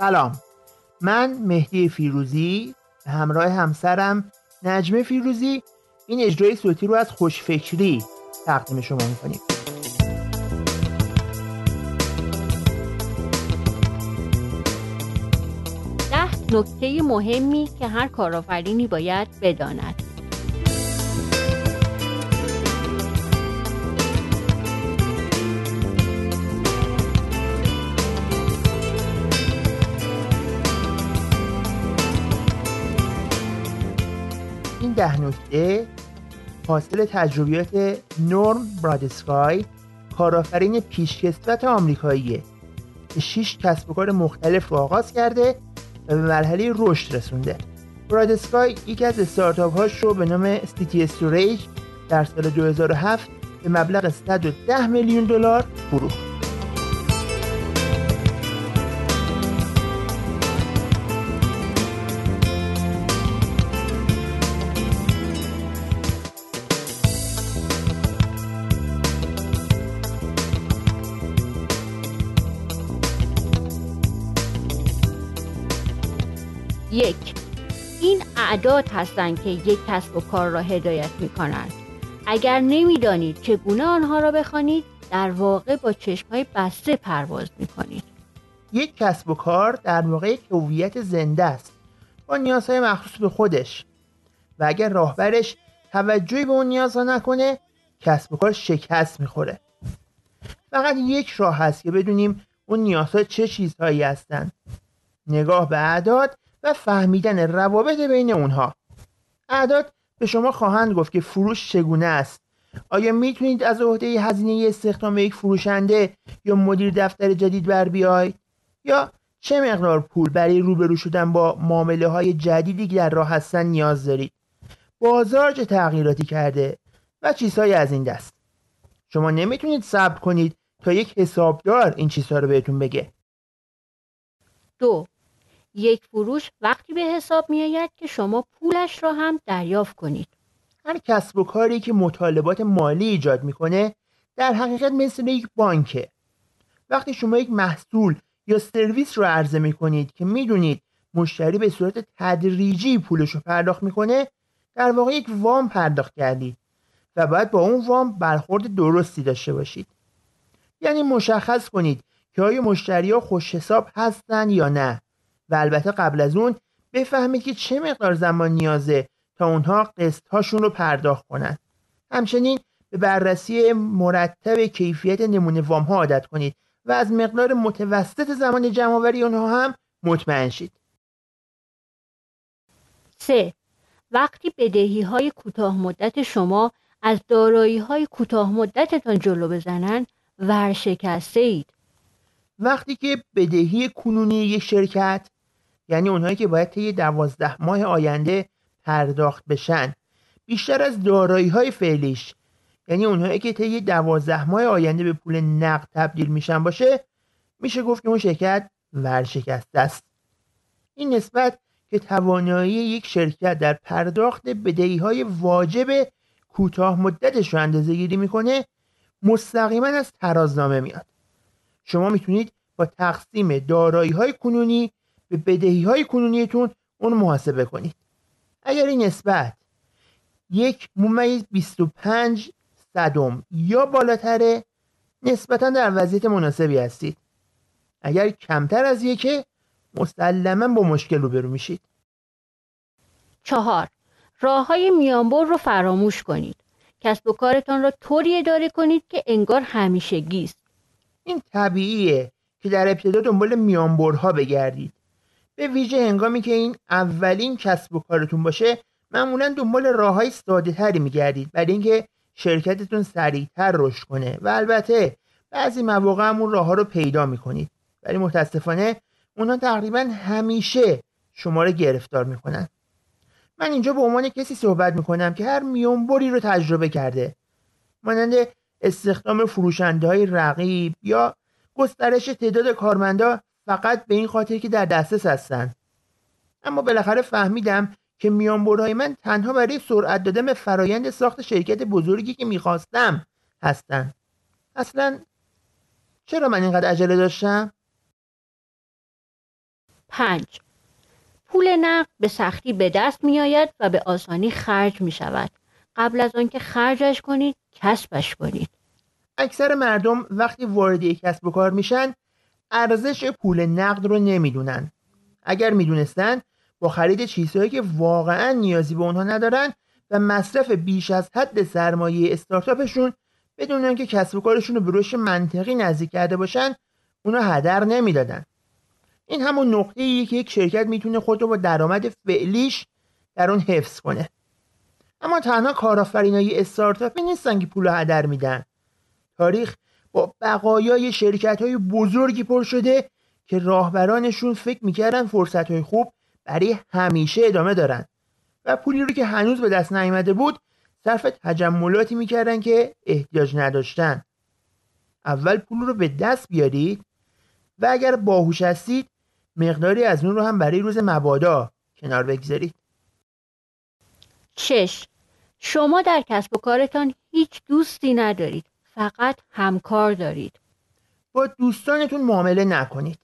سلام. من مهدی فیروزی همراه همسرم نجمه فیروزی. این اجرای صوتی رو از خوشفکری تقدیم شما می‌کنیم. ده نکته مهمی که هر کارآفرینی باید بداند. ده نکته حاصل تجربیات نورم برادسکای کارآفرین پیشکسوت آمریکاییه که شیش کسب و کار مختلف رو آغاز کرده و به مرحله رشد رسونده. برادسکای یکی از استارتاپ هاش رو به نام سیتی استوریج در سال 2007 به مبلغ 110 میلیون دلار فروخت. یک این اعداد هستند که یک کسب و کار را هدایت می کنند اگر نمی‌دانید چگونه آنها را بخوانید در واقع با چشمهای بسته پرواز می کنید یک کسب و کار در واقع یک هویت زنده است. با نیازهای مخصوص به خودش. و اگر راهبرش توجهی به اون نیازها نکنه کسب و کار شکست می‌خوره. فقط یک راه هست که بدونیم اون نیازها چه چیزهایی هستند. نگاه به اعداد و فهمیدن روابط بین اونها. اعداد به شما خواهند گفت که فروش چگونه است. آیا می‌تونید از عهده هزینه استخدام یک فروشنده یا مدیر دفتر جدید بر بیاید؟ یا چه مقدار پول برای روبرو شدن با معامله های جدیدی که در راه هستن نیاز دارید؟ بازار چه تغییراتی کرده و چیزهایی از این دست. شما نمی‌تونید صبر کنید تا یک حسابدار این چیزها رو بهتون بگه. دو یک فروش وقتی به حساب می آید که شما پولش را هم دریافت کنید. هر کسب و کاری که مطالبات مالی ایجاد می‌کنه در حقیقت مثل یک بانکه. وقتی شما یک محصول یا سرویس رو عرضه می‌کنید که می‌دونید مشتری به صورت تدریجی پولش رو پرداخت می‌کنه در واقع یک وام پرداخت کردید و باید با اون وام برخورد درستی داشته باشید. یعنی مشخص کنید که آیا مشتری ها خوش حساب هستن یا نه. و البته قبل از اون بفهمید که چه مقدار زمان نیازه تا اونها قسط هاشون رو پرداخت کنند. همچنین به بررسی مرتب کیفیت نمونه وام ها عادت کنید و از مقدار متوسط زمان جمعآوری اونها هم مطمئن شید. 3. وقتی بدهی های کوتاه مدت شما از دارایی های کوتاه مدتتان جلو بزنند ورشکسته اید. وقتی که بدهی کنونی یک شرکت یعنی اونهایی که باید طی دوازده ماه آینده پرداخت بشن. بیشتر از دارایی های فعلیش. یعنی اونهایی که طی دوازده ماه آینده به پول نقد تبدیل میشن باشه میشه گفت که اون شرکت ورشکسته است. این نسبت که توانایی یک شرکت در پرداخت بدهی های واجب کوتاه مدتش رو اندازه گیری می‌کنه مستقیما از ترازنامه میاد. شما می‌تونید با تقسیم دارایی های کنونی به بدهی های کنونیتون اون محاسبه کنید. اگر این نسبت یک ممیز 25 صدم یا بالاتره نسبتا در وضعیت مناسبی هستید. اگر کمتر از یکه مسلما با مشکل روبرو میشید. چهار راه های میانبر رو فراموش کنید. کسب و کارتان را طوری اداره کنید که انگار همیشه گیست این طبیعیه که در ابتدا دنبال میانبرها بگردید. به ویژه هنگامی که این اولین کسب و کارتون باشه معمولا دنبال راه های ساده تری میگردید. برای اینکه شرکتتون سریعتر رشد کنه. و البته بعضی مواقع هم اون راه ها رو پیدا می‌کنید. ولی متاسفانه اونا تقریبا همیشه شما رو گرفتار می‌کنن. من اینجا به عنوان کسی صحبت می‌کنم که هر میونبری رو تجربه کرده. مانند استخدام فروشنده های رقیب یا گسترش تعداد کارمندا فقط به این خاطر که در دسترس هستن اما بالاخره فهمیدم که میانبرهای من تنها برای سرعت دادن به فرایند ساخت شرکت بزرگی که می‌خواستم هستن اصلا چرا من اینقدر عجله داشتم؟ پنج پول نقد به سختی به دست می آید و به آسانی خرج می شود. قبل از آنکه خرجش کنید کسبش کنید. اکثر مردم وقتی وارد یک کسب و کار میشن ارزش پول نقد رو نمی‌دونن. اگر می‌دونستن با خرید چیزهایی که واقعا نیازی به اونها ندارن و مصرف بیش از حد سرمایه استارتاپشون بدون اینکه کسب و کارشون رو به رشد منطقی نزدیک کرده باشن اونا هدر نمی‌دادن. این همون نقطه ایه که یک شرکت می‌تونه خود رو با درآمد فعلیش در اون حفظ کنه. اما تنها کارآفرینای استارتاپی نیستن که پول هدر میدن. تاریخ با بقایای شرکت های بزرگی پر شده که راهبرانشون فکر می‌کردن فرصت های خوب برای همیشه ادامه دارن. و پولی رو که هنوز به دست نیامده بود صرف تجملاتی می‌کردن که احتیاج نداشتن. اول پول رو به دست بیارید و اگر باهوش هستید مقداری از اون رو هم برای روز مبادا کنار بگذارید. شش. شما در کسب و کارتان هیچ دوستی ندارید. فقط همکار دارید. با دوستانتون معامله نکنید.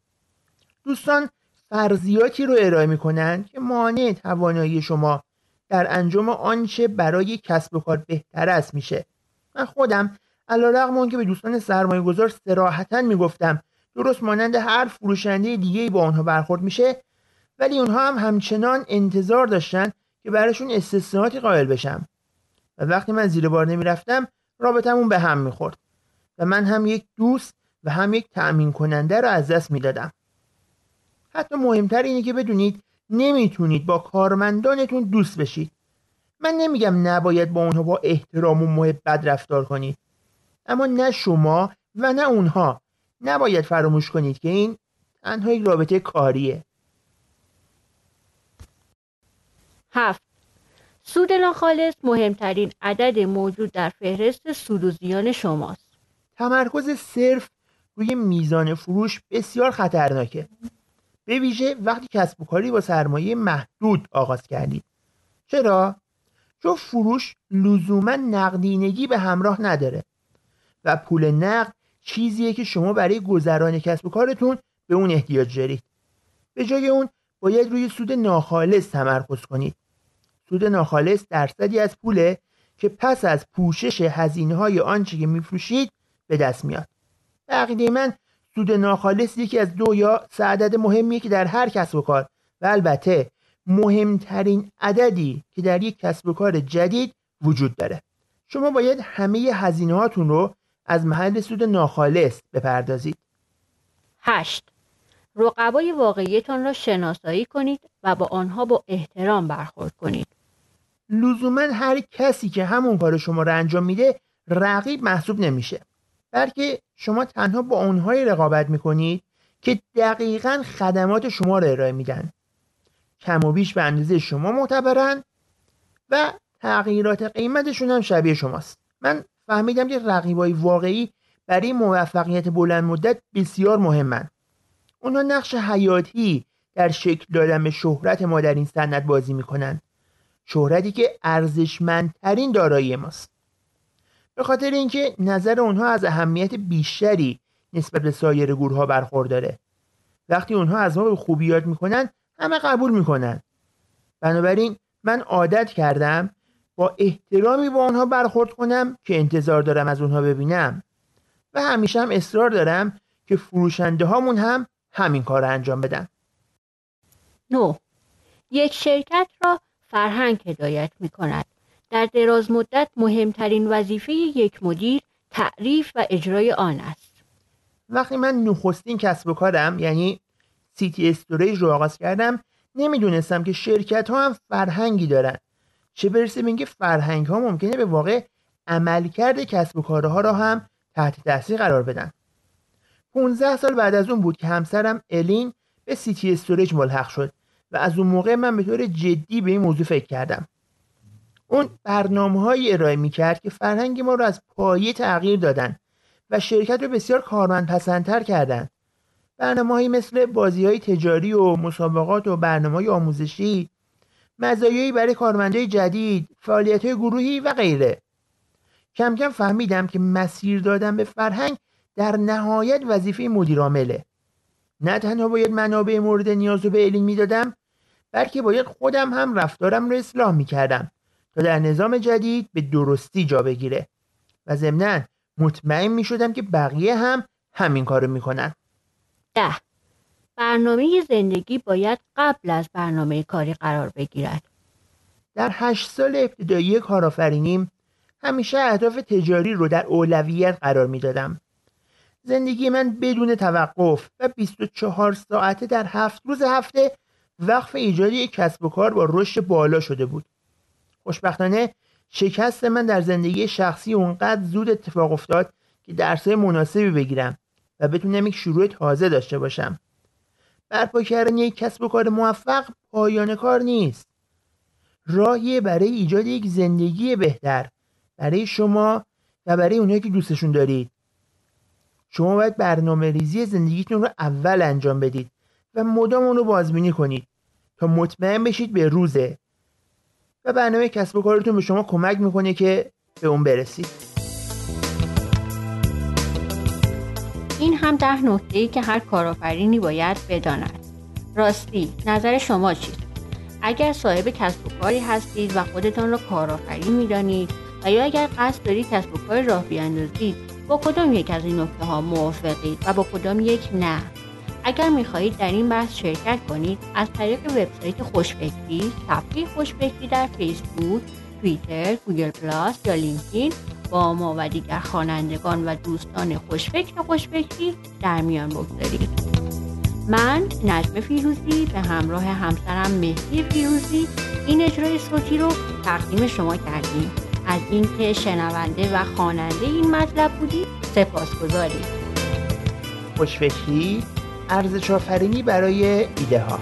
دوستان فرضیاتی رو ارائه می‌کنن که مانع توانایی شما در انجام آنچه برای کسب و کار بهتر است میشه. من خودم علیرغم که به دوستان سرمایه گذار سراحتا می‌گفتم درست مانند هر فروشنده دیگه با آنها برخورد میشه ولی اونها هم همچنان انتظار داشتن که براشون استثناءاتی قائل بشم. و وقتی من زیر بار نمی‌رفتم رابطمون به هم می‌خورد و من هم یک دوست و هم یک تأمین کننده رو از دست می‌دادم. حتی مهمتر اینه که بدونید نمی‌تونید با کارمندانتون دوست بشید. من نمیگم نباید با اونها با احترام و محبت رفتار کنید. اما نه شما و نه اونها. نباید فراموش کنید که این تنها یک رابطه کاریه. هفت. سود ناخالص مهمترین عدد موجود در فهرست سود و زیان شماست. تمرکز صرف روی میزان فروش بسیار خطرناکه. به ویژه وقتی کسب و کاری با سرمایه محدود آغاز کردید چرا؟ چون فروش لزوما نقدینگی به همراه نداره و پول نقد چیزیه که شما برای گذران کسب و کارتون به اون احتیاج دارید. به جای اون باید روی سود ناخالص تمرکز کنید. سود ناخالص درصدی از پوله که پس از پوشش هزینه های آنچه که میفروشید به دست میاد. عقیده من سود ناخالص یکی از دو یا سه عدد مهمیه که در هر کسب و کار و البته مهمترین عددی که در یک کسب و کار جدید وجود داره. شما باید همه هزینه هاتون رو از محل سود ناخالص بپردازید. هشت. رقبای واقعیتان را شناسایی کنید و با آنها با احترام برخورد کنید. لزوما هر کسی که همون کار شما را انجام میده رقیب محسوب نمیشه. بلکه شما تنها با اونهایی رقابت می‌کنید که دقیقا خدمات شما را ارائه میدن. کم و بیش به اندازه شما معتبرن و تغییرات قیمتشون هم شبیه شماست. من فهمیدم که رقیبای واقعی برای موفقیت بلند مدت بسیار مهمن. اونا نقش حیاتی در شکل دادن به شهرت ما در این صنعت بازی می‌کنن. شهرتی که ارزشمندترین دارایی ماست. به خاطر اینکه نظر اونها از اهمیت بیشتری نسبت به سایر گروه ها برخورداره وقتی اونها از ما به خوبی یاد می‌کنن همه قبول می‌کنن. بنابراین من عادت کردم با احترامی با آنها برخورد کنم که انتظار دارم از اونها ببینم. و همیشه هم اصرار دارم که فروشنده هامون هم همین کار رو انجام بدن. نه یک شرکت را فرهنگ هدایت می کند در دراز مدت مهمترین وظیفه یک مدیر تعریف و اجرای آن است. وقتی من نخستین کسب و کارم یعنی CitiStorage رو آغاز کردم نمی‌دونستم که شرکت ها هم فرهنگی دارن. چه برسه به اینکه فرهنگ ها ممکنه به واقع عملکرد کسب و کارها را هم تحت تاثیر قرار بدن. 15 سال بعد از اون بود که همسرم الین به CitiStorage ملحق شد. از اون موقع من به طور جدی به این موضوع فکر کردم. اون برنامه های ارائه می کرد که فرهنگ ما رو از پایه تغییر دادن و شرکت رو بسیار کارمند پسندتر کردن. برنامه مثل بازی های تجاری و مسابقات و برنامه های آموزشی مزایایی برای کارمندای جدید فعالیت های گروهی و غیره. کم کم فهمیدم که مسیر دادن به فرهنگ در نهایت وظیفه مدیر عامله نه تنها باید منابع مورد نیاز رو به علین می‌دادم بلکه باید خودم هم رفتارم رو اصلاح می‌کردم تا در نظام جدید به درستی جا بگیره. و ضمنا مطمئن می‌شدم که بقیه هم همین کارو می‌کنن. ده. برنامه زندگی باید قبل از برنامه کاری قرار بگیرد. در هشت سال ابتدایی کارآفرینیم همیشه اهداف تجاری رو در اولویت قرار می‌دادم. زندگی من بدون توقف و 24 ساعته در هفت روز هفته وقف ایجاد یک کسب و کار با رشد بالا شده بود. خوشبختانه شکست من در زندگی شخصی اونقدر زود اتفاق افتاد که درسای مناسبی بگیرم و بتونم یک شروع تازه داشته باشم. برپا کردن یک کسب و کار موفق پایان کار نیست. راهی برای ایجاد یک زندگی بهتر برای شما و برای اونهایی که دوستشون دارید. شما باید برنامه ریزی زندگیتون رو اول انجام بدید. و مدام اون رو بازبینی کنید تا مطمئن بشید به روزه. و برنامه کسب و کارتون به شما کمک می‌کنه که به اون برسید. این هم ده نکته که هر کارآفرینی باید بداند. راستی نظر شما چیست اگر صاحب کسب و کاری هستید و خودتان را کارآفرین می‌دانید و یا اگر قصد دارید کسب و کار راه بیاندازید با کدام یک از این نکته ها موافقید و با کدام یک نه؟ اگر می‌خواهید در این بحث شرکت کنید از طریق وبسایت خوشفکری صفحه خوشفکری در فیسبوک توییتر گوگل پلاس یا لینکدین با ما و دیگر خوانندگان و دوستان خوشفکر و خوشفکری در میان بگذارید. من نجم فیروزی به همراه همسرم مهدی فیروزی این اجرای صوتی رو تقدیم شما کردیم. از اینکه شنونده و خواننده این مطلب بودید سپاسگزاریم. خوشفکری ارزش آفرینی برای ایده ها